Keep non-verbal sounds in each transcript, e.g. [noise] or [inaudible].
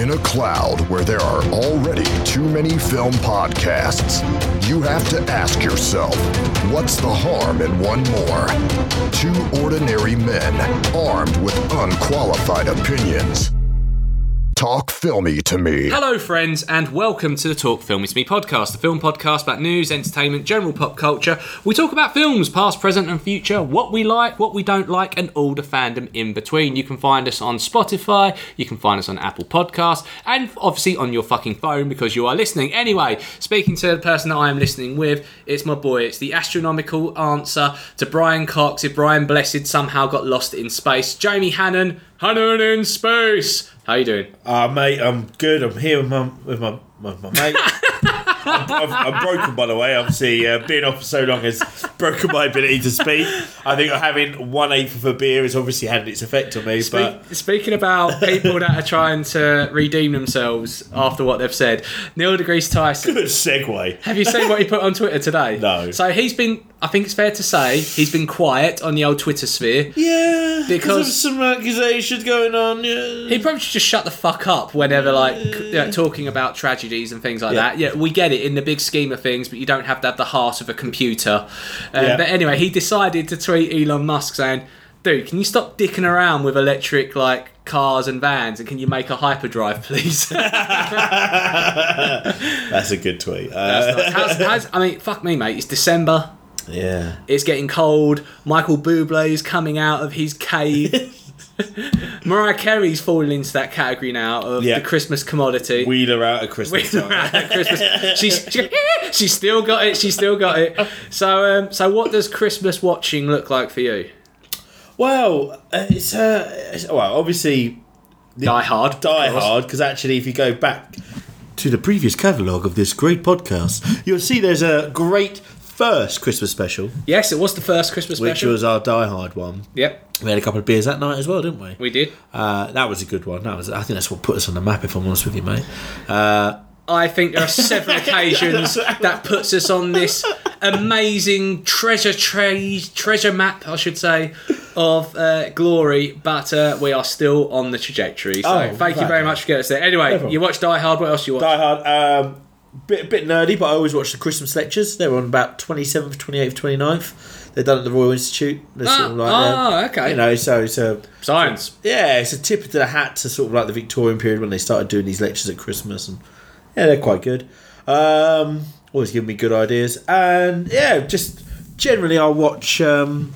In a cloud where there are already too many film podcasts, you have to ask yourself, what's the harm in one more? Two ordinary men armed with unqualified opinions. Talk filmy to me. Hello, friends, and welcome to the Talk Film It's Me podcast, the film podcast about news, entertainment, general pop culture. We talk about films, past, present, and future, what we like, what we don't like, and all the fandom in between. You can find us on Spotify, you can find us on Apple Podcasts, and obviously on your fucking phone because you are listening. Anyway, speaking to the person that I am listening with, it's my boy. It's the astronomical answer to Brian Cox if Brian Blessed somehow got lost in space. Jamie Hannan, Hannan in space. How you doing? Uh, mate, I'm good. I'm here with my with my, my, my mate. I'm, I'm, I'm broken, by the way. Obviously, uh, being off for so long has broken my ability to speak. I think having one eighth of a beer has obviously had its effect on me. But speaking about people that are trying to redeem themselves after what they've said, Neil deGrasse Tyson. good segue. Have you seen what he put on Twitter today? No. So he's been, I think it's fair to say, he's been quiet on the old Twitter sphere. Yeah, Because- there's some accusations going on. Yeah. He probably should just shut the fuck up whenever, like, yeah, talking about tragedies and things like Yeah. that. Yeah, we get it in the big scheme of things, but you don't have to have the heart of a computer. Um, Yeah. But anyway, he decided to tweet Elon Musk saying, "Dude, can you stop dicking around with electric like cars and vans, and can you make a hyperdrive, [laughs] please?" [laughs] That's a good tweet. Uh, how's, how's, I mean, fuck me, mate. It's December. yeah. It's getting cold. Michael Bublé's coming out of his cave. [laughs] [laughs] Mariah Carey's falling into that category now of Yeah. the Christmas commodity. Wheeler out of Christmas time. At Christmas. [laughs] She's, she, [laughs] she's still got it. She's still got it. So, um, so what does Christmas watching look like for you? Well, uh, it's uh, it's- well, obviously Die Hard. Die. Hard because actually, if you go back to the previous catalogue of this great podcast, you'll see there's a great first Christmas special, Yes, it was the first Christmas special. which special. was our Die Hard one. Yep, We had a couple of beers that night as well, didn't we? we did. Uh, that was a good one. That was, I think that's what put us on the map. If I'm honest with you, mate. Uh, I think there are several [laughs] occasions that puts us on this amazing treasure tray, treasure map, I should say, of uh, glory. But uh, we are still on the trajectory. So Oh, thank you very much for getting us there. Anyway, problem. you watched Die Hard. What else you watch? Die Hard. Um, bit bit nerdy, but I always watch the Christmas lectures. They were on about 27th, 28th, 29th. They're done at the Royal Institute. They're Ah, sort of like ah, they're- okay. You know, so it's a Science. yeah, it's a tip of the hat to sort of like the Victorian period when they started doing these lectures at Christmas, and yeah, they're quite good. Um, always give me good ideas, and yeah, just generally I'll watch. Um,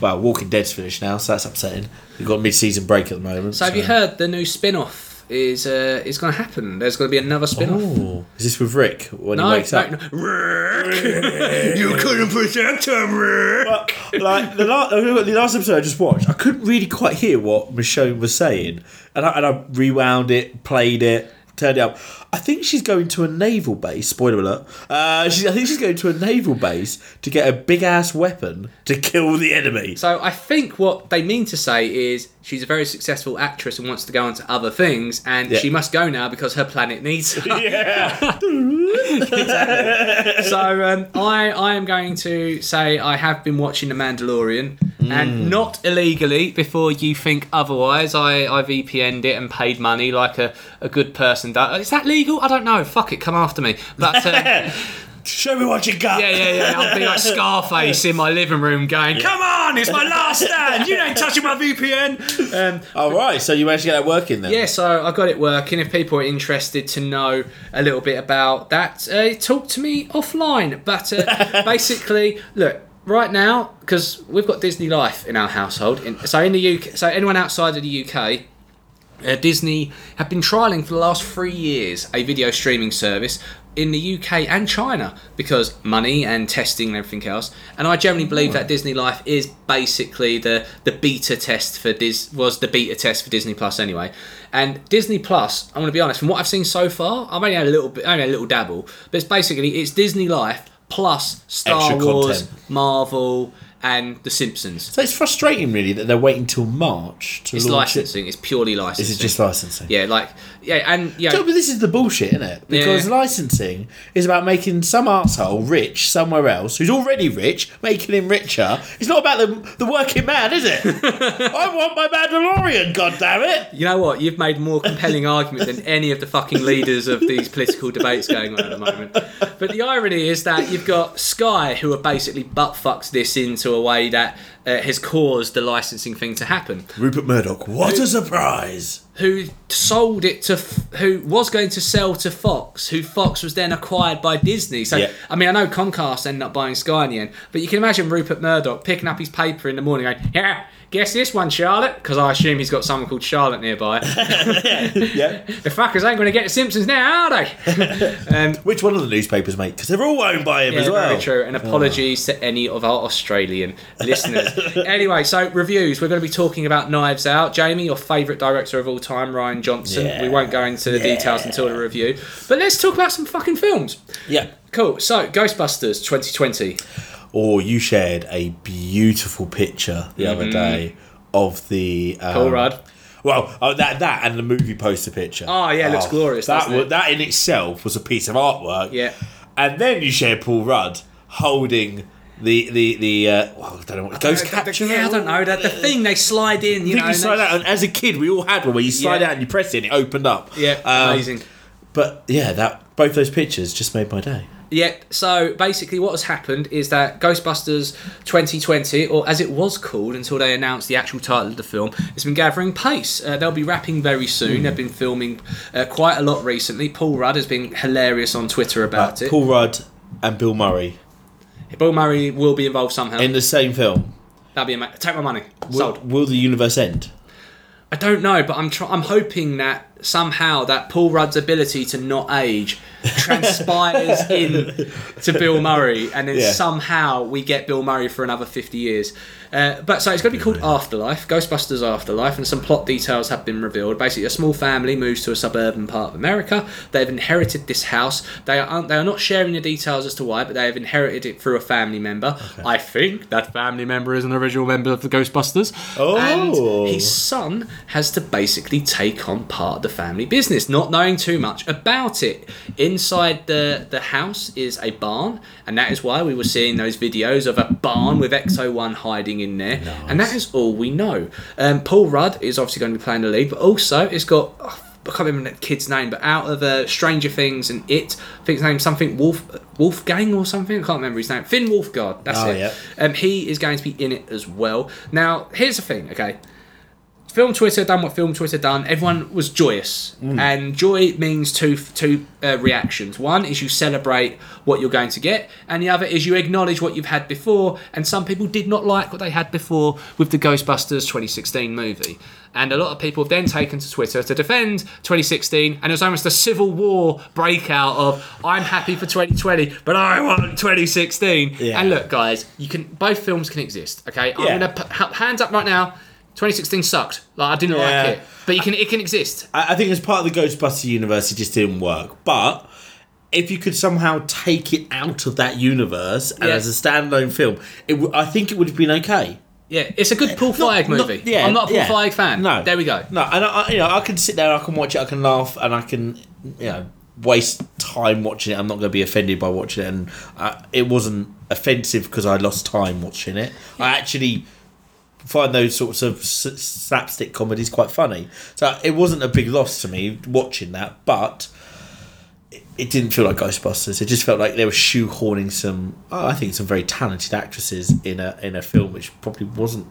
well, Walking Dead's finished now, so that's upsetting. We've got mid-season break at the moment. So have you heard the new spin-off is uh, is going to happen? There's going to be another spin-off. Oh, is this with Rick when No, he wakes no, up? no. Rick. [laughs] you couldn't put that time, Rick. like the last, the last episode I just watched, I couldn't really quite hear what Michonne was saying, and I, and I rewound it, played it, turned it up. I think she's going to a naval base. Spoiler alert! Uh, she, I think she's going to a naval base to get a big ass weapon to kill the enemy. So I think what they mean to say is she's a very successful actress and wants to go on to other things, and Yeah. she must go now because her planet needs her. [laughs] Yeah, exactly. [laughs] so um, I I am going to say I have been watching The Mandalorian, Mm. and not illegally. Before you think otherwise, I I VPN'd it and paid money like a, a good person does. Is that legal? I don't know. Fuck it, come after me. But uh, [laughs] show me what you got. yeah, yeah, yeah. I'll be like Scarface in my living room, going, "Come on, it's my last stand. You ain't touching my VPN." Um, All right, so you managed to get that working then. Yeah, so I got it working. If people are interested to know a little bit about that, uh, talk to me offline. But uh, [laughs] basically, look, right now, because we've got Disney Life in our household. In, so in the UK, so anyone outside of the UK. Uh, Disney have been trialing for the last three years a video streaming service in the UK and China because money and testing and everything else. And I generally believe that Disney Life is basically the the beta test for Dis was the beta test for Disney Plus anyway. And Disney Plus, I'm going to be honest, from what I've seen so far, I've only had a little bit, only a little dabble, but it's basically it's Disney Life plus Star Extra Wars, content. Marvel, and The Simpsons. So it's frustrating, really, that they're waiting till March to It's launch licensing. It's purely it. licensing. Is it just licensing? Yeah, like yeah, and yeah, No, but this is the bullshit, isn't it? Because Yeah. licensing is about making some arsehole rich somewhere else who's already rich, making him richer. It's not about the, the working man, is it? [laughs] I want my Mandalorian, God damn it! You know what? You've made more compelling argument than any of the fucking leaders of these political debates going on at the moment. But the irony is that you've got Sky, who have basically butt fucked this into a way that uh, has caused the licensing thing to happen. Rupert Murdoch, what a surprise! Who sold it to? Who was going to sell to Fox? Who Fox was then acquired by Disney. So Yeah. I mean, I know Comcast ended up buying Sky in the end, but you can imagine Rupert Murdoch picking up his paper in the morning, going, "Yeah, guess this one, Charlotte," because I assume he's got someone called Charlotte nearby. [laughs] Yeah. The fuckers ain't going to get the Simpsons now, are they? [laughs] um, Which one of the newspapers, mate? Because they're all owned by him yeah, as well. very true. And apologies to any of our Australian listeners. [laughs] anyway, so reviews. We're going to be talking about Knives Out. Jamie, your favourite director of all time, Rian Johnson. Yeah. We won't go into the details until the review. But let's talk about some fucking films. Yeah. Cool. So, Ghostbusters 2020. Or you shared a beautiful picture the other day of the. Um, Mm-hmm. Paul Rudd. Well, oh, that that and the movie poster picture. Oh, yeah, it looks glorious, That that in itself was a piece of artwork. Yeah. And then you shared Paul Rudd holding the the the uh, well, I don't know what ghost The- the- capture. Yeah, I don't know. The, the thing they slide in, you know. slide out, and as a kid, we all had one where you slide Yeah. out and you press it, and it opened up. Yeah, Um, amazing. But yeah, that both those pictures just made my day. Yeah, so basically, what has happened is that Ghostbusters 2020, or as it was called until they announced the actual title of the film, has been gathering pace. Uh, they'll be wrapping very soon. They've been filming uh, quite a lot recently. Paul Rudd has been hilarious on Twitter about it. Paul Rudd and Bill Murray Bill Murray will be involved somehow. in the same film. That'd be amazing. Take my money. Will, Sold. will the universe end? I don't know, but I'm try- I'm hoping that somehow that Paul Rudd's ability to not age transpires [laughs] in to Bill Murray, and then Yeah. somehow we get Bill Murray for another 50 years. Uh, but so it's going to be called Afterlife, Ghostbusters Afterlife, and some plot details have been revealed. Basically, a small family moves to a suburban part of America. They've inherited this house. They are they are not sharing the details as to why, but they have inherited it through a family member. I think that family member is an original member of the Ghostbusters. Oh. and his son has to basically take on part of the family business, not knowing too much about it. Inside the, the house is a barn, and that is why we were seeing those videos of a barn with Ecto-1 hiding in there, and that is all we know. Um, Paul Rudd is obviously going to be playing the lead, but also it's got. oh, I can't remember the kid's name, but out of uh, Stranger Things and It, I think his name's something Wolf Wolfgang or something. I can't remember his name. Finn Wolfhard. That's Oh, it. yeah. Um, he is going to be in it as well. Now, here's the thing, okay? Film Twitter done what Film Twitter done. Everyone was joyous, and joy means two two uh, reactions. One is you celebrate what you're going to get, and the other is you acknowledge what you've had before. And some people did not like what they had before with the Ghostbusters 2016 movie, and a lot of people have then taken to Twitter to defend 2016, and it was almost a civil war breakout of I'm happy for 2020, but I want 2016. Yeah. And look, guys, you can both films can exist. Okay, I'm gonna put hands up right now. 2016 sucked. Like I didn't Yeah. like it, but you can it can exist. I, I think as part of the Ghostbuster universe, it just didn't work. But if you could somehow take it out of that universe and Yeah. as a standalone film, it w- I think it would have been okay. Yeah, it's a good Paul Feig Not- movie. yeah, I'm not a Paul yeah. Feig fan. No, there we go. No, and I, I- you know, I can sit there, I can watch it, I can laugh, and I can, you know, waste time watching it. I'm not going to be offended by watching it, and uh, it wasn't offensive because I lost time watching it. I actually find those sorts of s- slapstick comedies quite funny. So it wasn't a big loss to me watching that, but it, it didn't feel like Ghostbusters. It just felt like they were shoehorning some, oh, I think, some very talented actresses in a in a film which probably wasn't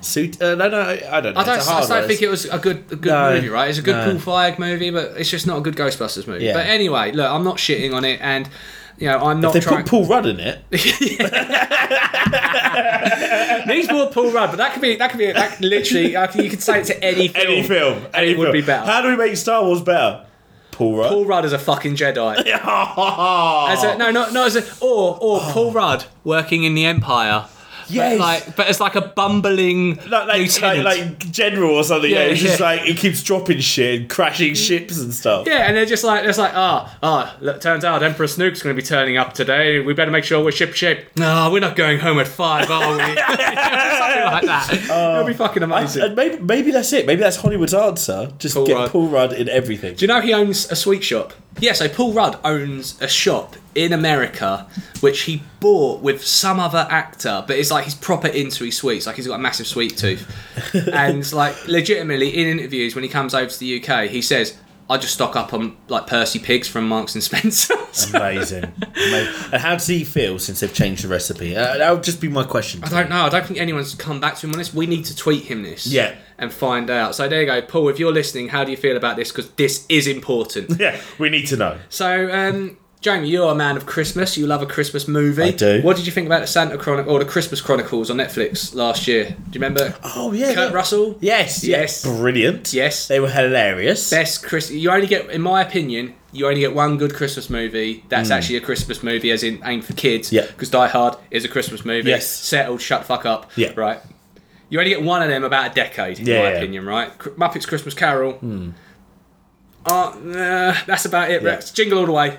suit. Uh, no, no, I don't know. I don't, I don't think it was a good a good No, movie, right? It's a good no. Paul Feig movie, but it's just not a good Ghostbusters movie. Yeah. But anyway, look, I'm not shitting on it, and you know, I'm not They trying. put Paul Rudd in it. [laughs] Needs more Paul Rudd, but that could be that could be that could literally I could- you could say it to any film, Any film, and any it would film. be better. How do we make Star Wars better? Paul Rudd. Paul Rudd as a fucking Jedi. [laughs] As a, no, not, not as a or or oh. Paul Rudd working in the Empire Yes. But like, but it's like a bumbling Like, like, like, lieutenant. like general or something. Yeah, Yeah, it's just like he keeps dropping shit and crashing ships and stuff. yeah, and they're just like, it's like, ah, ah, look, turns out Emperor Snoke's going to be turning up today. We better make sure we're ship shape. No, we're not going home at five, are we? [laughs] [laughs] Something like that. It'll be fucking amazing. And maybe maybe that's it. Maybe that's Hollywood's answer. Just Paul get Rudd. Paul Rudd in everything. Do you know he owns a sweet shop? Yeah, so Paul Rudd owns a shop in America which he bought with some other actor, but it's like he's proper into his sweets. Like he's got a massive sweet tooth. [laughs] and like legitimately in interviews when he comes over to the UK, he says, I just stock up on like Percy Pigs from Marks and Spencer. Amazing. Amazing. And how does he feel since they've changed the recipe? Uh, that would just be my question. I don't know. I don't think anyone's come back to him on this. We need to tweet him this. Yeah. And find out. So there you go, Paul. If you're listening, how do you feel about this? Because this is important. [laughs] Yeah, we need to know. So, um, Jamie, you're a man of Christmas. You love a Christmas movie. I do. What did you think about the Santa Chronicle or the Christmas Chronicles on Netflix last year? Do you remember? Oh yeah, Kurt yeah. Russell. Yes, Yes. brilliant. Yes. they were hilarious. Best Chris. You only get, in my opinion, you only get one good Christmas movie. That's actually a Christmas movie, as in aimed for kids. Yeah. Because Die Hard is a Christmas movie. Yes. Settled. Shut fuck up. Yeah. Right. You only get one of them about a decade, in Yeah, my yeah. opinion. Right. Muppets Christmas Carol. Uh, nah, that's about it. Yeah. Rex. Jingle all the way.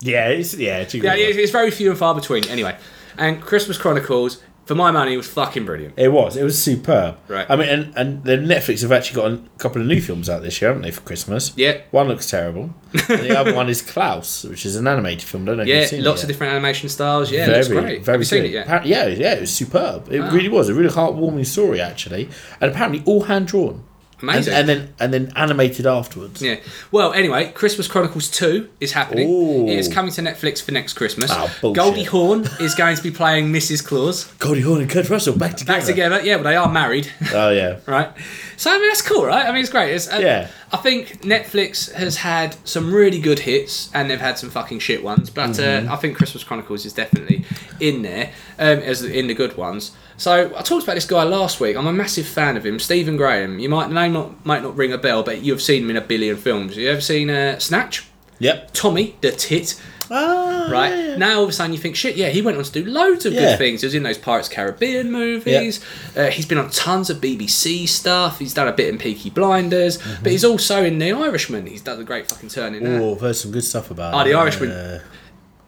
Yeah, it's yeah, Yeah, it's very few and far between. Anyway, and Christmas Chronicles, for my money, it was fucking brilliant. It was. It was superb. Right. I mean, and and the Netflix have actually got a couple of new films out this year, haven't they, for Christmas? Yeah. One looks terrible. and the other one is Klaus, which is an animated film. I don't know if Yeah, you've seen lots it of yet. different animation styles. Yeah, it looks great. very Have you seen good. it yet? Yeah, yeah, it was superb. It really was a really heartwarming story, actually, and apparently all hand drawn. Amazing. And, and then and then animated afterwards. Yeah. Well, anyway, Christmas Chronicles 2 is happening. Ooh. It is coming to Netflix for next Christmas. Oh. Goldie Hawn is going to be playing Mrs. Claus. Goldie Hawn and Kurt Russell back together. Back together. Yeah, but they are married, Oh yeah. [laughs] right? So, I mean, that's cool, right? I mean, it's great. It's, uh, Yeah. I think Netflix has had some really good hits and they've had some fucking shit ones, but Mm-hmm. uh, I think Christmas Chronicles is definitely in there um, as in the good ones. So I talked about this guy last week. I'm a massive fan of him, Stephen Graham. You might name not, might not ring a bell, but you've seen him in a billion films. You ever seen uh, Snatch? Yep. Tommy the Tit, Ah, right? yeah. Now all of a sudden you think, shit, yeah, he went on to do loads of Yeah. good things. He was in those Pirates Caribbean movies. Uh, he's been on tons of BBC stuff. He's done a bit in Peaky Blinders, Mm-hmm. but he's also in The Irishman. He's done a great fucking turn in that. Oh, I've heard some good stuff about. Oh. The Irishman. Yeah.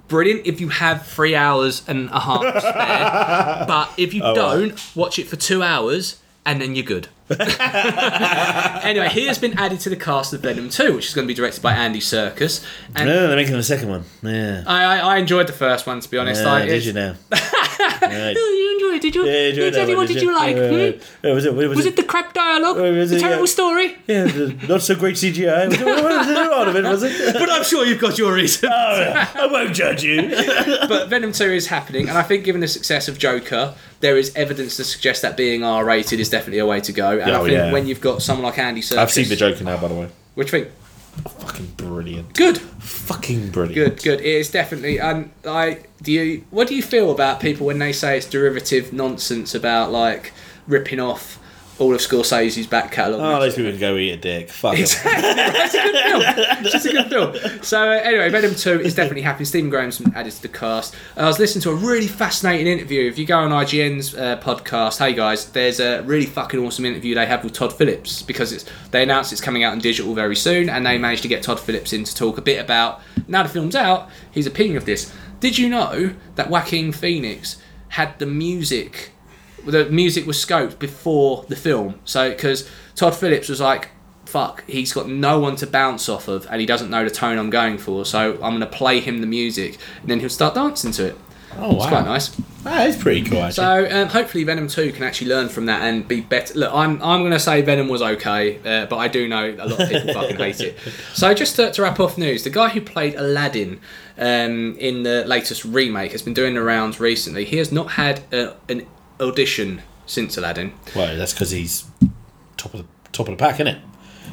Brilliant if you have three hours and a half to spare, [laughs] but if you Oh, don't, watch it for two hours and then you're good. [laughs] anyway, he has been added to the cast of Venom 2, which is going to be directed by Andy Serkis. And No, they're making the second one. Yeah. I, I, I enjoyed the first one, to be honest. Yeah, I, did you now? [laughs] Oh, [laughs] you enjoyed it, did you? Yeah, enjoyed Did you- one, what did you like? Uh, hmm? was it? Was, Was it the crap dialogue? Oh, was the terrible yeah. story? Yeah, not so great CGI. Was it, was part of it? Was it? [laughs] But I'm sure you've got your reason. I won't judge you. [laughs] but Venom 2 is happening, and I think given the success of Joker, there is evidence to suggest that being R rated is definitely a way to go. And I Oh, think yeah. when you've got someone like Andy Serkis. I've seen the Joker now, by the way. Which thing? Fucking brilliant. Good. Fucking brilliant. Good, good. It is definitely. Um, and I do you. What do you feel about people when they say it's derivative nonsense about like ripping off all of Scorsese's back catalogue? Oh, those people can go eat a dick. Fuck 'em. It's [laughs] a good film. It's just a good film. So uh, anyway, Venom Two is definitely happening. Stephen Graham's been added to the cast. I was listening to a really fascinating interview. If you go on IGN's uh, podcast, hey guys, there's a really fucking awesome interview they have with Todd Phillips because it's they announced it's coming out in digital very soon, and they managed to get Todd Phillips in to talk a bit about now the film's out, his opinion of this. Did you know that Joaquin Phoenix had the music? The music was scoped before the film. So because Todd Phillips was like, "Fuck, he's got no one to bounce off of, and he doesn't know the tone I'm going for. So I'm gonna play him the music, and then he'll start dancing to it. Oh, wow. It's quite nice. That is pretty cool, actually. So um, hopefully Venom Two can actually learn from that and be better. Look, I'm I'm gonna say Venom was okay, uh, but I do know a lot of people [laughs] fucking hate it. So just to, to wrap off news, the guy who played Aladdin um, in the latest remake has been doing the rounds recently. He has not had a, an audition since Aladdin. well, that's because he's top of the top of the pack, isn't it?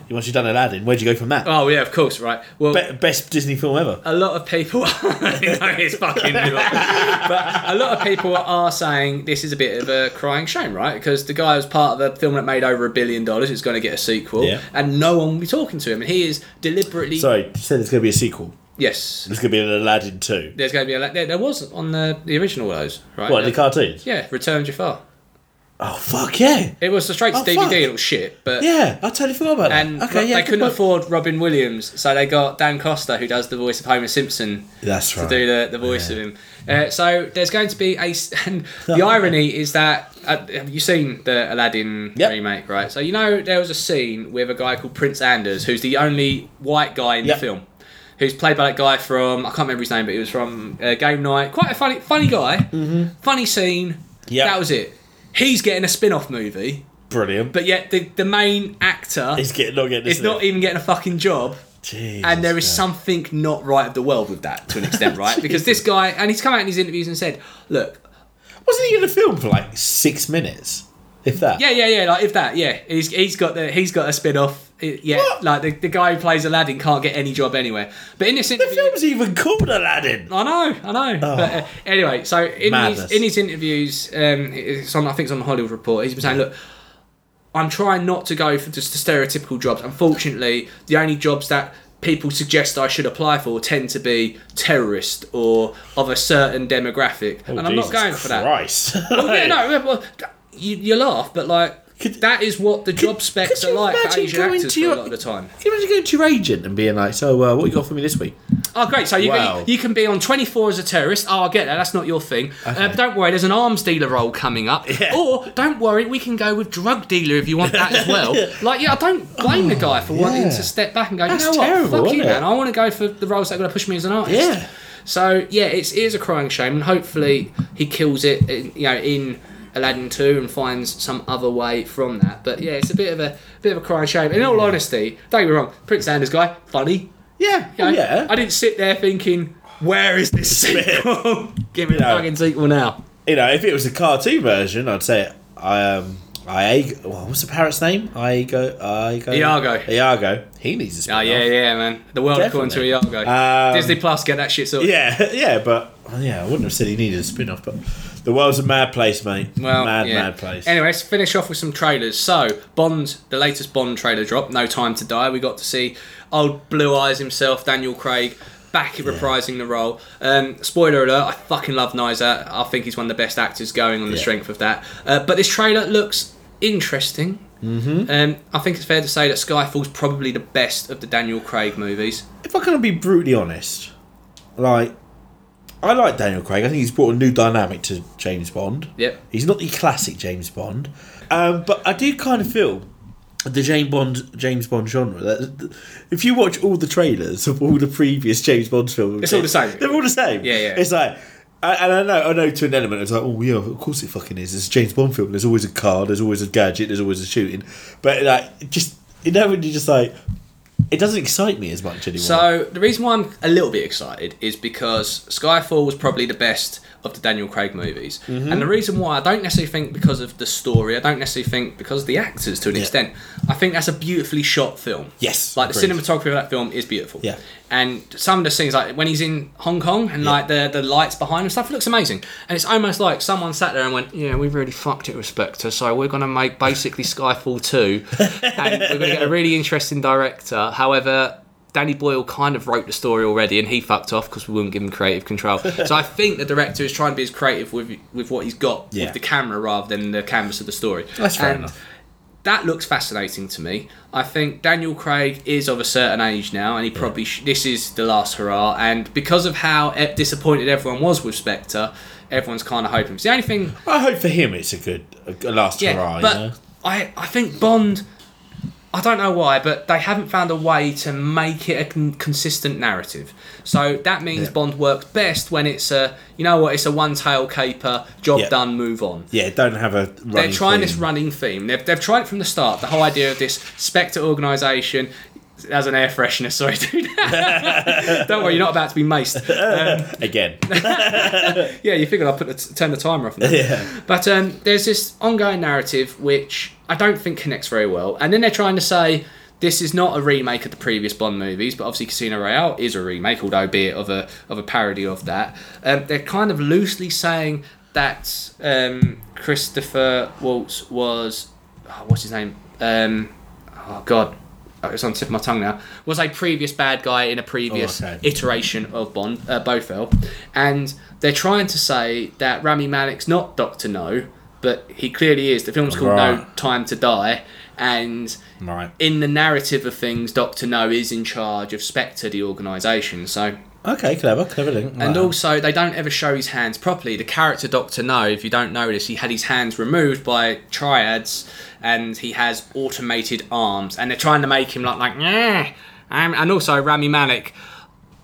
Once you've done Aladdin, where'd you go from that? Oh yeah, of course, right. Well, Be- best Disney film ever. a lot of people, [laughs] know it's fucking, but a lot of people are saying this is a bit of a crying shame, right? Because the guy was part of a film that made over a billion dollars. It's going to get a sequel, Yeah. and no one will be talking to him, and he is deliberately. Sorry, you said there's going to be a sequel. Yes. There's going to be an Aladdin too. There's going to be a. There, there was on the the original of those, right? What, the cartoons? Yeah, Return of Jafar. Oh, fuck yeah. It was a straight to Oh, DVD. fuck. It was shit, but Yeah, I totally forgot about that. and okay, yeah. they good couldn't point. afford Robin Williams, so they got Dan Costa, who does the voice of Homer Simpson, That's right. to do the, the voice of him. Uh, so there's going to be a. s- [laughs] And the [laughs] irony is that uh, have you seen the Aladdin Yep. remake? Right. So you know there was a scene with a guy called Prince Anders, who's the only white guy in Yep. the film. Who's played by that guy from I can't remember his name, but he was from uh, Game Night. Quite a funny, funny guy. Mm-hmm. Funny scene. Yeah, That was it. He's getting a spin-off movie, Brilliant. but yet the, the main actor He's getting, not getting is not even getting a fucking job. Jesus And there is Christ. something not right of the world with that to an extent, [laughs] right? Because this guy, and he's come out in his interviews and said, look, Wasn't he in the film for like six minutes? If that? yeah, yeah, yeah, like if that, yeah, he's he's got the he's got a spin off, yeah, What? like the, the guy who plays Aladdin can't get any job anywhere. But in this interview, The film's even called Aladdin. I know, I know. But uh, anyway, so in his, in his interviews, um, it's on I think it's on the Hollywood Report. He's been saying, look. I'm trying not to go for just the stereotypical jobs. Unfortunately, the only jobs that people suggest I should apply for tend to be terrorist or of a certain demographic, and I'm not Oh, Jesus going for that. Christ. Well, yeah, no, [laughs] well, you, you laugh, but like Could- that is what the job specs could are like for Asian actors to your- a lot of the time. Can you imagine going to your agent and being like, "So, uh, what you got for me this week?" Oh, great! So you Wow. you can be on 24 as a terrorist. Oh, I get that. That's not your thing. Uh, but don't worry, there's an arms dealer role coming up. Yeah. Or don't worry, we can go with drug dealer if you want that as well. [laughs] Like, yeah, I don't blame the guy for wanting to step back and go. That's you know what? terrible, Fuck you, it? man. I want to go for the roles that are going to push me as an artist. Yeah. So yeah, it's, it is a crying shame, and hopefully he kills it. In, you know, in Aladdin two and finds some other way from that. But yeah, it's a bit of a bit of a crying shame. In all honesty, don't get me wrong, Prince Anders guy, funny. Yeah. You know, yeah. I didn't sit there thinking, where is this sequel? [laughs] Give me the know. fucking sequel now. you know, if it was a cartoon version, I'd say I um I well, what's the parrot's name? Iago Iago Iago. Iago. He needs a Oh spin-off. yeah, yeah, man. The world according to. Iago. Um, Disney Plus, get that shit sorted. Yeah, [laughs] yeah, but yeah, I wouldn't have said he needed a spin-off, but the world's a mad place, mate. Well, mad, yeah. mad place. Anyway, let's finish off with some trailers. So, Bond, the latest Bond trailer drop, No Time to Die. We got to see old Blue Eyes himself, Daniel Craig, back reprising the role. Um, spoiler alert, I fucking love Niza. I think he's one of the best actors going on the Yeah. strength of that. Uh, but this trailer looks interesting. Mm-hmm. Um, I think it's fair to say that Skyfall's probably the best of the Daniel Craig movies. if I can be brutally honest, like I like Daniel Craig. I think he's brought a new dynamic to James Bond. Yep. He's not the classic James Bond, um, but I do kind of feel the James Bond James Bond genre. That if you watch all the trailers of all the previous James Bond films, It's all the same. They're all the same. Yeah, yeah. It's like. And I know, I know. To an element, it's like, oh yeah, of course it fucking is. It's a James Bond film. There's always a car. There's always a gadget. There's always a shooting. But like, just you know, when you just like, it doesn't excite me as much anymore. So the reason why I'm a little bit excited is because Skyfall was probably the best of the Daniel Craig movies, Mm-hmm. and the reason why I don't necessarily think because of the story, I don't necessarily think because of the actors to an extent. I think that's a beautifully shot film. Yes, like the cinematography of that film is beautiful. Yeah. and some of the scenes like when he's in Hong Kong and like the the lights behind him stuff it looks amazing, and it's almost like someone sat there and went, yeah, we really fucked it with Spectre, so we're gonna make basically Skyfall two, [laughs] and we're gonna get a really interesting director. However. Danny Boyle kind of wrote the story already, and he fucked off because we wouldn't give him creative control. so I think the director is trying to be as creative with with what he's got Yeah. with the camera rather than the canvas of the story. That's fair And enough. That looks fascinating to me. I think Daniel Craig is of a certain age now, and he probably sh- this is the last hurrah. And because of how disappointed everyone was with Spectre, everyone's kind of hoping. It's the only thing I hope for him it's a good, a last yeah, hurrah. but you know? I, I think Bond. I don't know why, but they haven't found a way to make it a con- consistent narrative. So that means Yeah. Bond works best when it's a, you know what, it's a one-tail caper, job Yeah. done, move on. Yeah, don't have a. They're trying this running theme. They've, they've tried it from the start. The whole idea of this Spectre organisation as an air freshener. Sorry, dude. [laughs] Don't worry, you're not about to be maced. Um, [laughs] again. [laughs] yeah, you figured I'd put the t- turn the timer off. Now. yeah, But um, there's this ongoing narrative which I don't think connects very well. And then they're trying to say this is not a remake of the previous Bond movies, but obviously Casino Royale is a remake, although be it of a of a parody of that. Um, they're kind of loosely saying that um, Christopher Waltz was oh, what's his name? Um, oh God. It's on the tip of my tongue now, was a previous bad guy in a previous Oh, okay. iteration of Bond, uh, Bofel, and they're trying to say that Rami Malek's not Doctor No, but he clearly is. The film's called No Time to Die, and Right. in the narrative of things, Doctor No is in charge of Spectre, the organisation. So Okay, clever, clever link. and also, they don't ever show his hands properly. The character Doctor No, if you don't know this, he had his hands removed by triads, and he has automated arms, and they're trying to make him like like yeah. And also Rami Malek.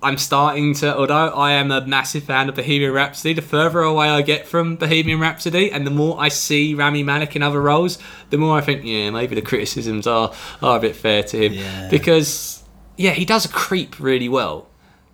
I'm starting to, although I am a massive fan of Bohemian Rhapsody, the further away I get from Bohemian Rhapsody, and the more I see Rami Malek in other roles, the more I think, yeah, maybe the criticisms are are a bit fair to him Yeah. because, yeah, he does creep really well.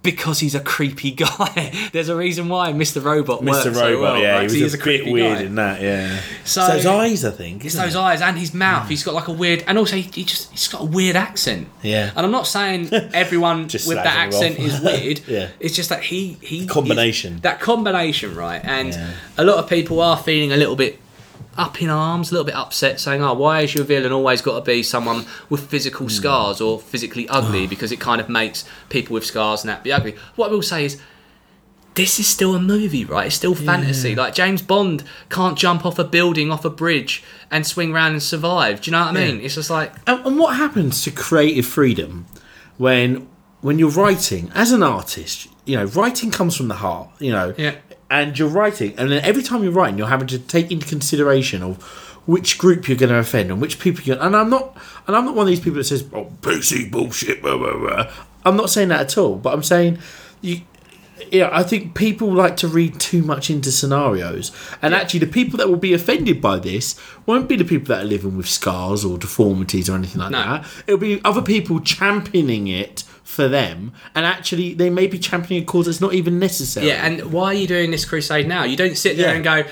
Because he's a creepy guy. [laughs] There's a reason why Mr. Robot works Mr. so Robot, well, yeah, right? he was a, is bit weird guy. in that, yeah. So- So, those eyes, I think. It's those it? eyes and his mouth. Hmm. He's got like a weird, and also he, he just he's got a weird accent. Yeah. And I'm not saying [laughs] everyone with that accent is weird. [laughs] Yeah. It's just that he he Combination. is- that combination, right? And Yeah. a lot of people are feeling a little bit up in arms, a little bit upset, saying, "Oh, why is your villain always got to be someone with physical Hmm. scars or physically ugly? Because it kind of makes people with scars and that be ugly." What I will say is this is still a movie, right? It's still fantasy. Like James Bond can't jump off a building, off a bridge, and swing around and survive. Do you know what I mean? It's just like And, and what happens to creative freedom when when you're writing as an artist? You know, writing comes from the heart. You know, Yeah. And you're writing, and then every time you're writing, you're having to take into consideration of which group you're going to offend and which people. You're, and I'm not, and I'm not one of these people that says, "Oh, PC bullshit." Blah, blah, blah. I'm not saying that at all, but I'm saying you. Yeah, I think people like to read too much into scenarios, and actually, the people that will be offended by this won't be the people that are living with scars or deformities or anything like No. that. It'll be other people championing it for them, and actually, they may be championing a cause that's not even necessary. Yeah, and why are you doing this crusade now? You don't sit there Yeah. and go,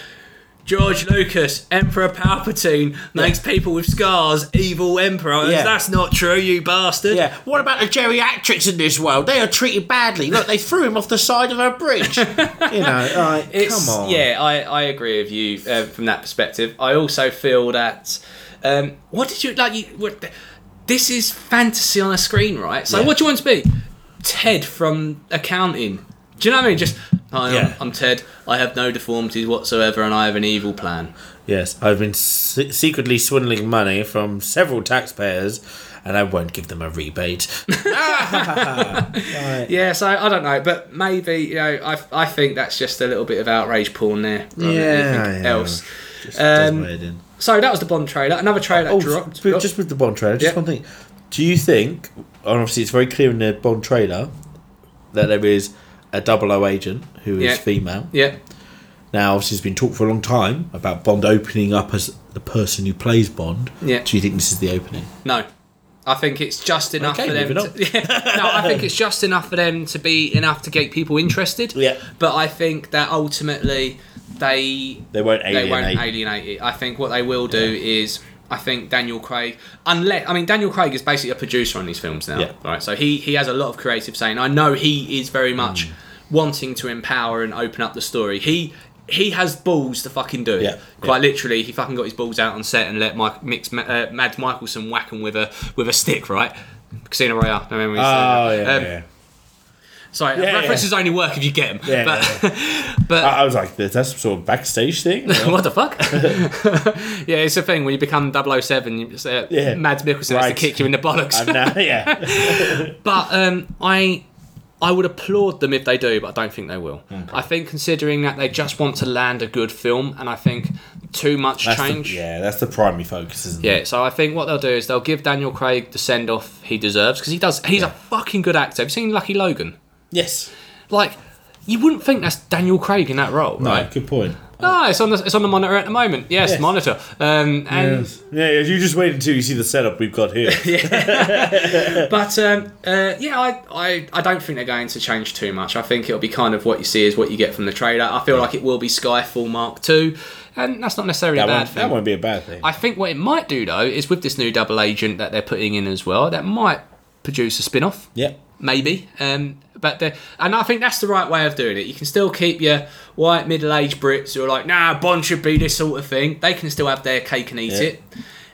George Lucas, Emperor Palpatine makes people with scars evil emperors. Yeah. That's not true, you bastard. Yeah. What about the geriatrics in this world? They are treated badly. Look, they threw him off the side of a bridge. [laughs] you know, like, It's, come on. Yeah, I, I agree with you uh, from that perspective. I also feel that. Um, what did you like? You, what, this is fantasy on a screen, right? So, Yeah. what do you want to be? Ted from accounting. Do you know what I mean? Just, hi, Yeah. I'm, I'm Ted. I have no deformities whatsoever, and I have an evil plan. Yes, I've been se- secretly swindling money from several taxpayers, and I won't give them a rebate. Right. [laughs] [laughs] Yeah, so I don't know, but maybe you know, I, I think that's just a little bit of outrage porn there. Yeah, anything yeah. else. Just Um, my head in. So that was the Bond trailer. Another trailer Oh, dropped. but just with the Bond trailer, just Yeah. one thing. Do you think, and obviously it's very clear in the Bond trailer, that there is a double O agent who is Yeah. female? yeah, Now, obviously, it's been talked for a long time about Bond opening up as the person who plays Bond. Yeah. Do you think this is the opening? no. I think it's just enough Okay, for them. To, [laughs] yeah, no, I think it's just enough for them to be enough to get people interested. Yeah. But I think that ultimately they They won't they alienate. won't alienate it. I think what they will do is I think Daniel Craig unless I mean Daniel Craig is basically a producer on these films now. Yeah. Right. So he he has a lot of creative saying. I know he is very Mm. much wanting to empower and open up the story. He he has balls to fucking do it. Yeah, Quite literally, he fucking got his balls out on set and let Mike, Mix, uh, Mads Mikkelsen whack him with a with a stick, right? Casino Royale. I said Oh, yeah, Um, yeah. Sorry, Yeah, references only work if you get them. Yeah, but [laughs] but I, was like, that's some sort of backstage thing. [laughs] what the fuck? [laughs] yeah, it's a thing when you become 007, you just, uh, Yeah. Mads Mikkelsen has to kick you in the bollocks. Now, yeah. But um, I I would applaud them if they do, but I don't think they will. I think considering that they just want to land a good film, and I think too much That's the, change. yeah, that's the primary focus, isn't it? Yeah, so I think what they'll do is they'll give Daniel Craig the send off he deserves because he does. He's a fucking good actor. Have you seen Lucky Logan? Yes. Like, you wouldn't think that's Daniel Craig in that role, No, right? good point. No, it's on the it's on the monitor at the moment. Yes, Yes. monitor. Um, and Yes. Yeah, yeah, you just wait until you see the setup we've got here. [laughs] [laughs] But um, uh, yeah, I, I, I don't think they're going to change too much. I think it'll be kind of what you see is what you get from the trailer. I feel like it will be Skyfall Mark II, and that's not necessarily that, a bad won't, thing. that won't be a bad thing. I think what it might do though is with this new double agent that they're putting in as well, that might produce a spin off. yeah. Maybe, um, but the, and I think that's the right way of doing it. You can still keep your white middle-aged Brits who are like, "Nah, Bond should be this sort of thing." They can still have their cake and eat Yeah. it,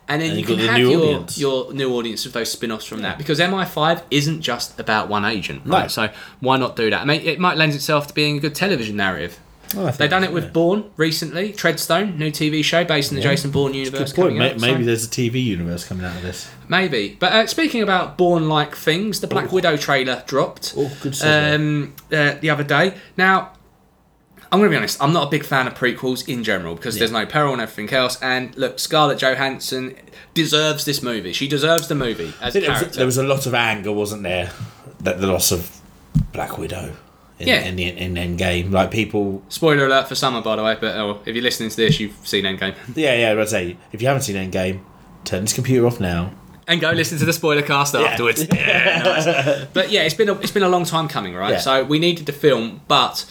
And then And you can have your, audience. your new audience of those spin offs from that. Because MI5 isn't just about one agent, right? No. So why not do that? I mean, it might lend itself to being a good television narrative. Oh, They've done it with yeah. Bourne recently, Treadstone, new TV show based in the Jason Bourne universe. Good point. Maybe so- there's a TV universe coming out of this. Maybe. But uh, speaking about Bourne like things, the Black Widow trailer dropped Oh, good um, uh, the other day. Now, I'm going to be honest, I'm not a big fan of prequels in general because there's no peril and everything else. And look, Scarlett Johansson deserves this movie. She deserves the movie as a I think there was, character. there was a lot of anger, wasn't there? That the loss of Black Widow in, Yeah. in the in Endgame. Like people, Spoiler alert for summer, by the way. But oh, if you're listening to this, you've seen Endgame. [laughs] yeah, yeah. I'd say if you haven't seen Endgame, turn this computer off now. and go listen to the spoiler cast [laughs] afterwards. [laughs] Yeah, nice. But yeah, it's been a, it's been a long time coming, right? Yeah. So we needed the film, but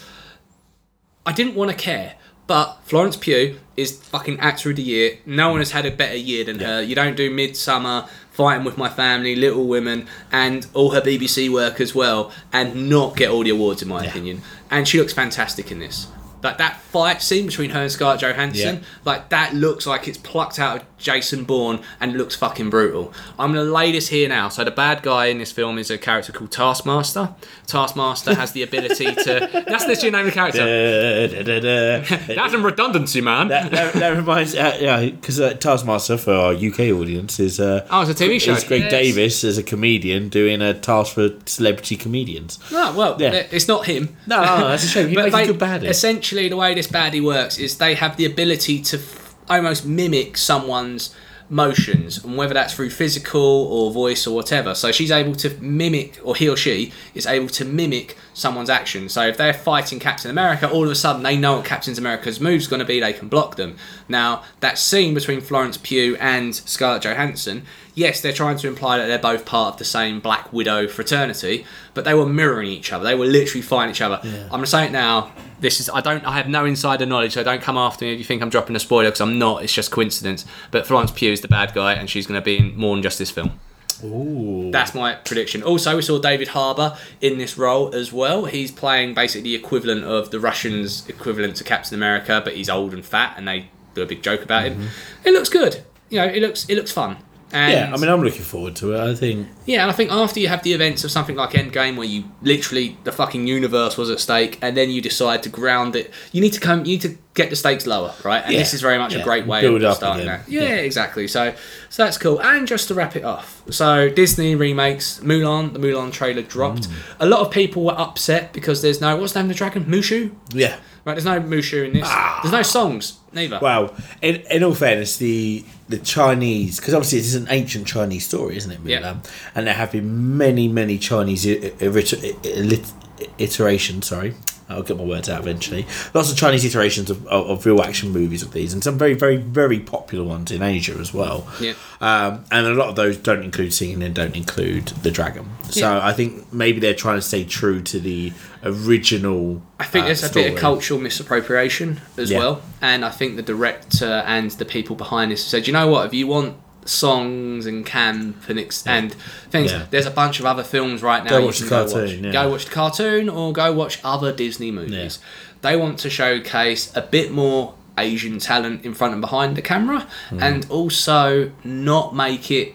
I didn't want to care. But Florence Pugh is fucking actor of the year. No one mm. has had a better year than her. You don't do Midsummer, Fighting with My Family, Little Women, and all her BBC work as well, and not get all the awards in my opinion. And she looks fantastic in this. Like that fight scene between her and Scarlett Johansson, Yeah. like that looks like it's plucked out of Jason Bourne and looks fucking brutal. I'm gonna lay this here now. So the bad guy in this film is a character called Taskmaster. Taskmaster has the ability to. [laughs] That's literally the name of the character. Da, da, da, da. [laughs] That's some redundancy, man. that, that, that reminds, uh, yeah, because uh, Taskmaster for our UK audience is uh, Oh, it's a TV show. It's Greg Yes. Davies as a comedian doing a task for celebrity comedians. No, well, Yeah. it's not him. No, no, that's a shame. [laughs] He makes a good baddie. Essentially, the way this baddie works is they have the ability to f- almost mimic someone's motions, and whether that's through physical or voice or whatever. So she's able to mimic, or he or she is able to mimic someone's action. So if they're fighting Captain America, all of a sudden they know what Captain America's move's going to be. They can block them. Now that scene between Florence Pugh and Scarlett Johansson. Yes, they're trying to imply that they're both part of the same Black Widow fraternity, but they were mirroring each other. They were literally fighting each other. I'm gonna say it now. This is I don't I have no insider knowledge, so don't come after me if you think I'm dropping a spoiler because I'm not. It's just coincidence. But Florence Pugh is the bad guy, and she's gonna be in more than just this film. Ooh. That's my prediction. Also, we saw David Harbour in this role as well. He's playing basically the equivalent of the Russians' equivalent to Captain America, but he's old and fat, and they do a big joke about him. Mm-hmm. It looks good. You know, it looks it looks fun. And yeah, I mean, I'm looking forward to it. I think yeah, and I think after you have the events of something like Endgame, where you literally the fucking universe was at stake, and then you decide to ground it, you need to come, you need to get the stakes lower, right? And Yeah, this is very much a great way build of starting again. that. Yeah, Yeah. exactly. So, so that's cool. And just to wrap it off, so Disney remakes Mulan. The Mulan trailer dropped. Mm. A lot of people were upset because there's no what's the name of the dragon? Mushu. yeah. Right, there's no Mushu in this. There's no songs neither. Well, in, in all fairness, the the Chinese because obviously it's an ancient Chinese story, isn't it? Yeah. And there have been many, many Chinese i- i- iter- i- iterations. Sorry, I'll get my words out eventually. Lots of Chinese iterations of, of, of real action movies of these, and some very, very, very popular ones in Asia as well. Yeah. Um, and a lot of those don't include singing and don't include the dragon. So Yeah. I think maybe they're trying to stay true to the original. I think uh, there's a bit of cultural misappropriation as Yeah. well, and I think the director and the people behind this said, you know what, if you want songs and camp and ex- and things, Yeah. there's a bunch of other films right now. Go watch can the go cartoon, watch. yeah. Go watch the cartoon or go watch other Disney movies. They want to showcase a bit more Asian talent in front and behind the camera, Hmm. and also not make it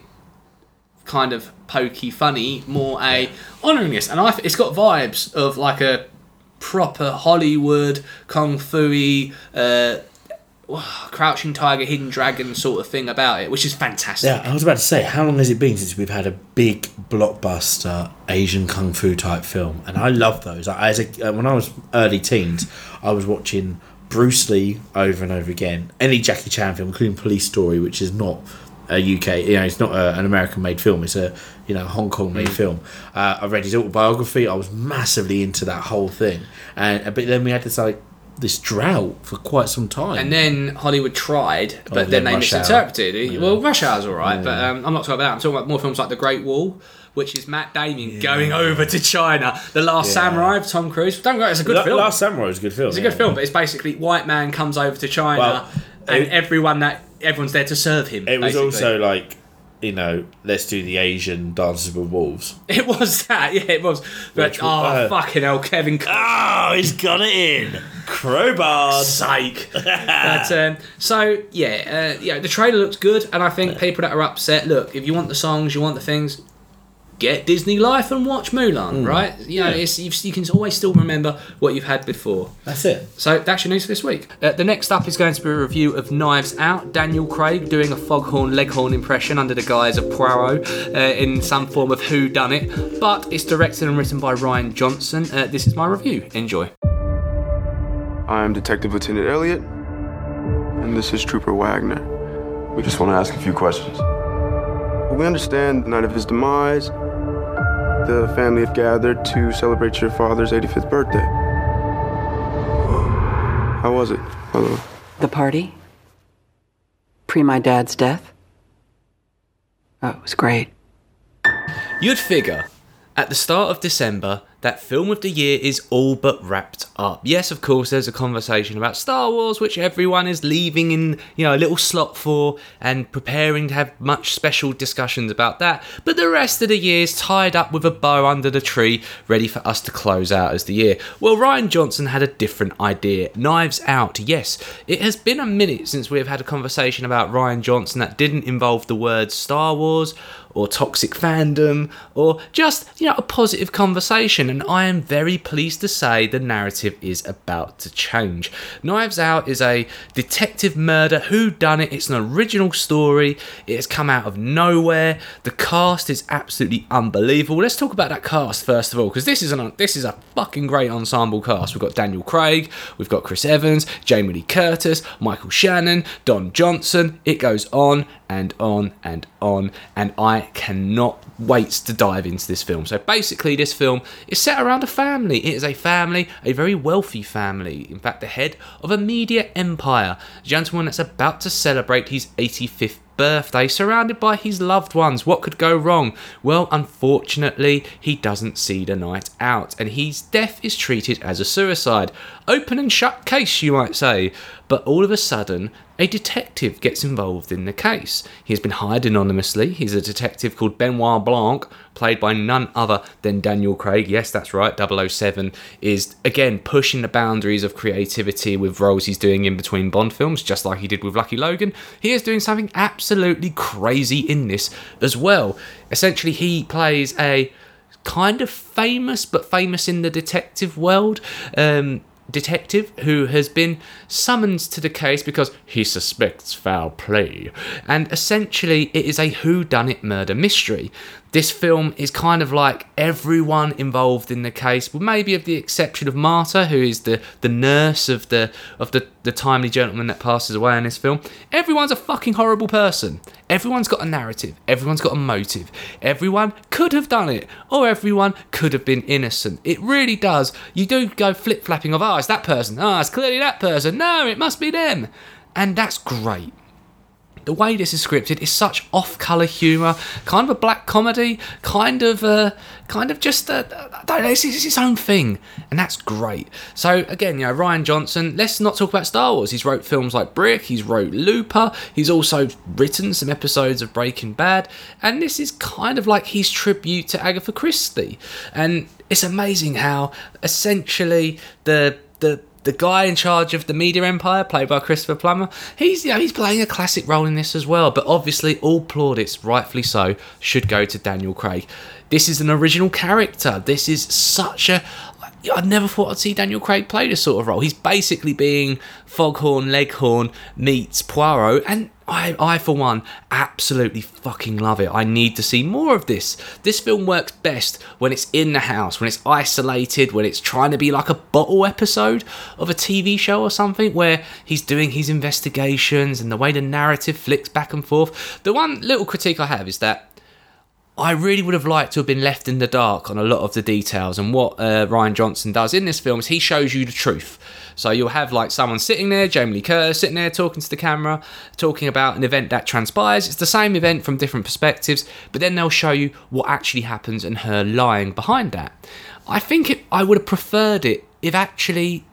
kind of pokey, funny, more a honouring this. And I, it's got vibes of like a proper Hollywood kung fu uh, crouching tiger, hidden dragon sort of thing about it, which is fantastic. Yeah, I was about to say, how long has it been since we've had a big blockbuster Asian kung fu type film? And I love those. I, as a, uh, when I was early teens, I was watching Bruce Lee over and over again. Any Jackie Chan film, including Police Story, which is not a UK, you know, it's not a, an American made film. It's a you know Hong Kong made film. Uh, I read his autobiography. I was massively into that whole thing. And but then we had this like this drought for quite some time. And then Hollywood tried, but Oh, then yeah, they Rush misinterpreted. Well, Rush Hour's all right, but um, I'm not talking about that. I'm talking about more films like The Great Wall, which is Matt Damon going over to China. The Last Yeah. Samurai of Tom Cruise. Don't go, it's a good La- film. Last Samurai was a good film. It's a good film, but it's basically white man comes over to China Well, and it- everyone that everyone's there to serve him. It was basically. also like you know, let's do the Asian Dances with Wolves. [laughs] It was that, yeah, it was. But Which- oh uh, fucking hell, Kevin. Oh, he's got it in. Crowbar. sake. [laughs] but um, so yeah, uh, yeah, the trailer looks good, and I think people that are upset, look, if you want the songs, you want the things, get Disney Life and watch Mulan, right? You know, Yeah. it's, you, you can always still remember what you've had before. That's it. So that's your news for this week. Uh, the next up is going to be a review of Knives Out. Daniel Craig doing a foghorn leghorn impression under the guise of Poirot uh, in some form of Who Done It, but it's directed and written by Rian Johnson. Uh, this is my review. Enjoy. I'm Detective Lieutenant Elliot, and this is Trooper Wagner. We just want to ask a few questions. We understand the night of his demise, the family have gathered to celebrate your father's 85th birthday. How was it? Hello. The party? Pre my dad's death? Oh, it was great. You'd figure at the start of December that film of the year is all but wrapped up. Yes, of course, there's a conversation about Star Wars, which everyone is leaving in you know a little slot for and preparing to have much special discussions about that. But the rest of the year is tied up with a bow under the tree, ready for us to close out as the year. Well, Rian Johnson had a different idea. Knives Out. Yes, it has been a minute since we have had a conversation about Rian Johnson that didn't involve the words Star Wars or toxic fandom or just you know a positive conversation and i am very pleased to say the narrative is about to change. Knives out is a detective murder who done it it's an original story. It has come out of nowhere. The cast is absolutely unbelievable. Let's talk about that cast first of all because this is an this is a fucking great ensemble cast. We've got daniel craig we've got chris evans jamie lee curtis michael shannon don johnson. It goes on and on and on, and I cannot wait to dive into this film. So basically, this film is set around a family. It is a family, a very wealthy family. In fact, the head of a media empire, a gentleman that's about to celebrate his 85th birthday, surrounded by his loved ones. What could go wrong? Well, unfortunately, he doesn't see the night out, and his death is treated as a suicide. Open and shut case, you might say. But all of a sudden, a detective gets involved in the case. He has been hired anonymously. He's a detective called Benoit Blanc, played by none other than Daniel Craig. Yes, that's right. 007 is, again, pushing the boundaries of creativity with roles he's doing in between Bond films, just like he did with Lucky Logan. He is doing something absolutely crazy in this as well. Essentially, he plays a kind of famous, but famous in the detective world. Um, detective who has been summoned to the case because he suspects foul play. And essentially it is a who done it murder mystery this film is kind of like everyone involved in the case with maybe of the exception of marta who is the the nurse of the of the the timely gentleman that passes away in this film. Everyone's a fucking horrible person. Everyone's got a narrative. Everyone's got a motive. Everyone could have done it or everyone could have been innocent. It really does. You do go flip-flapping of oh it's that person. Oh it's clearly that person. No it must be them. And that's great the way this is scripted is such off-color humor, kind of a black comedy, kind of, uh, kind of just, uh, I don't know, it's, it's its own thing, and that's great. So again, you know, Rian Johnson. Let's not talk about Star Wars. He's wrote films like Brick. He's wrote Looper. He's also written some episodes of Breaking Bad, and this is kind of like his tribute to Agatha Christie. And it's amazing how essentially the the the guy in charge of the media empire, played by Christopher Plummer, he's you know, he's playing a classic role in this as well. But obviously, all plaudits, rightfully so, should go to Daniel Craig. This is an original character. This is such a I never thought I'd see Daniel Craig play this sort of role. He's basically being Foghorn Leghorn meets Poirot, and I, I for one, absolutely fucking love it. I need to see more of this. This film works best when it's in the house, when it's isolated, when it's trying to be like a bottle episode of a TV show or something, where he's doing his investigations and the way the narrative flicks back and forth. The one little critique I have is that I really would have liked to have been left in the dark on a lot of the details. And what uh, Rian Johnson does in this film is he shows you the truth. So you'll have like someone sitting there, Jamie Lee Curtis sitting there talking to the camera, talking about an event that transpires. It's the same event from different perspectives, but then they'll show you what actually happens and her lying behind that. I think it, I would have preferred it if actually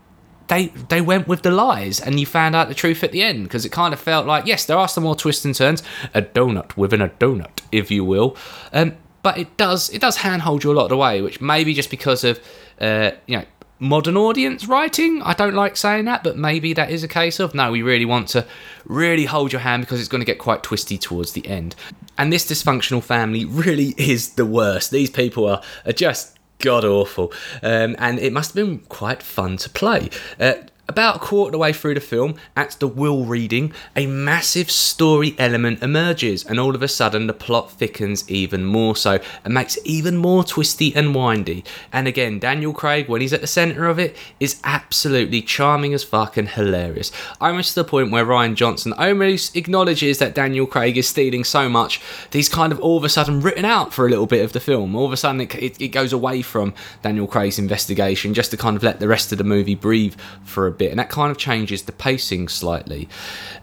they they went with the lies and you found out the truth at the end because it kind of felt like yes there are some more twists and turns a donut within a donut if you will. Um, but it does it does handhold you a lot of the way, which maybe just because of uh, you know modern audience writing. I don't like saying that, but maybe that is a case of no, we really want to really hold your hand because it's going to get quite twisty towards the end. And this dysfunctional family really is the worst. These people are, are just god awful, um, and it must have been quite fun to play. Uh, about a quarter of the way through the film, at the will reading, a massive story element emerges, and all of a sudden the plot thickens even more so and makes it even more twisty and windy. And again, Daniel Craig, when he's at the centre of it, is absolutely charming as fuck and hilarious. Almost to the point where Rian Johnson almost acknowledges that Daniel Craig is stealing so much that he's kind of all of a sudden written out for a little bit of the film. All of a sudden it, it, it goes away from Daniel Craig's investigation just to kind of let the rest of the movie breathe for a bit, and that kind of changes the pacing slightly.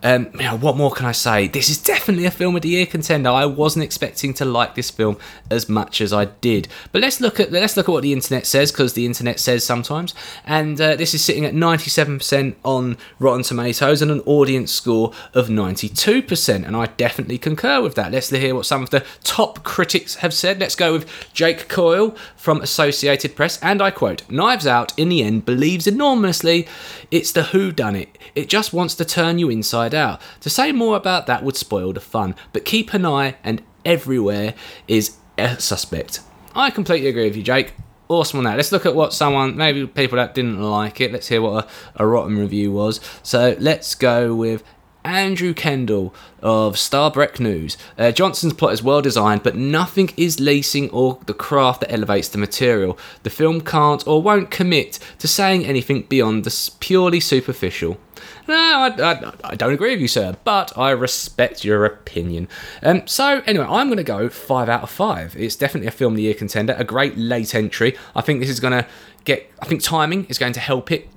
Um, you know, what more can I say? This is definitely a film of the year contender. I wasn't expecting to like this film as much as I did, but let's look at let's look at what the internet says because the internet says sometimes, and uh, this is sitting at 97% on Rotten Tomatoes and an audience score of 92%, and I definitely concur with that. Let's hear what some of the top critics have said. Let's go with Jake Coyle from Associated Press, and I quote: "Knives Out, in the end, believes enormously it's the who done it. It just wants to turn you inside out. To say more about that would spoil the fun, but keep an eye and everywhere is a suspect. I completely agree with you, Jake. Awesome on that. Let's look at what someone, maybe people that didn't like it. Let's hear what a, a rotten review was. So let's go with Andrew Kendall of Stabroek News. Uh, Johnson's plot is well designed, but nothing is lacing or the craft that elevates the material. The film can't or won't commit to saying anything beyond the purely superficial. No, I, I, I don't agree with you, sir, but I respect your opinion. Um, so, anyway, I'm going to go 5 out of 5. It's definitely a Film of the Year contender, a great late entry. I think this is going to get, I think timing is going to help it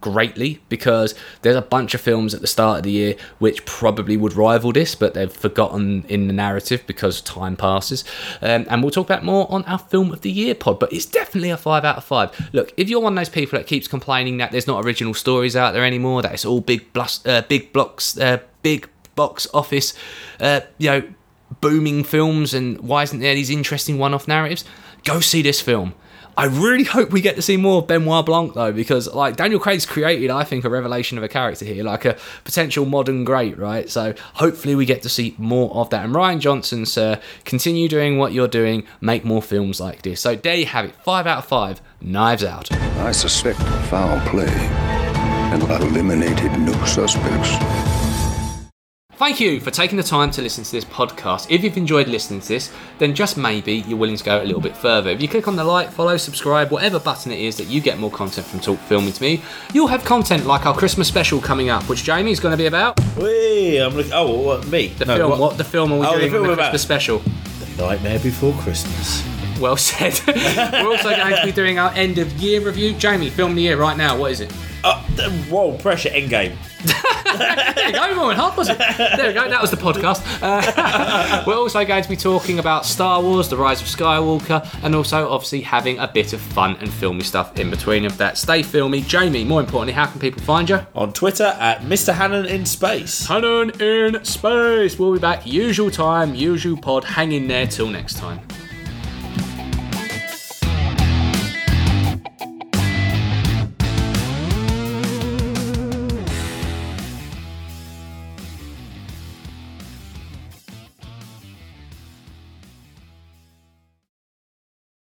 greatly because there's a bunch of films at the start of the year which probably would rival this, but they've forgotten in the narrative because time passes. Um, and we'll talk about more on our Film of the Year pod, but it's definitely a 5 out of 5. Look, if you're one of those people that keeps complaining that there's not original stories out there anymore, that it's all big, uh, big blocks, uh, big box office, uh, you know, booming films, and why isn't there these interesting one off narratives? Go see this film. I really hope we get to see more of Benoit Blanc though, because like Daniel Craig's created, I think, a revelation of a character here, like a potential modern great, right? So hopefully we get to see more of that. And Rian Johnson, sir, continue doing what you're doing, make more films like this. So there you have it, five out of five, Knives Out. I suspect foul play and eliminated no suspects. Thank you for taking the time to listen to this podcast. If you've enjoyed listening to this, then just maybe you're willing to go a little bit further. If you click on the like, follow, subscribe, whatever button it is that you get more content from Talk Filming to me, you'll have content like our Christmas special coming up, which Jamie is going to be about. Whee, I'm looking. Oh, what me? The film. What? the film are we Oh, the doing film on the about- Christmas special? The Nightmare Before Christmas. Well said. [laughs] We're also going to be doing our end of year review. Jamie, film the year right now. What is it? Th- whoa! Pressure. Endgame. There you go, more than half was it? There we go, that was the podcast. Uh, [laughs] we're also going to be talking about Star Wars, The Rise of Skywalker, and also obviously having a bit of fun and filmy stuff in between of that. Stay filmy. Jamie, more importantly, how can people find you? On Twitter at Mr. Hannan in Space. Hannan in space. We'll be back, usual time, usual pod. Hang in there till next time.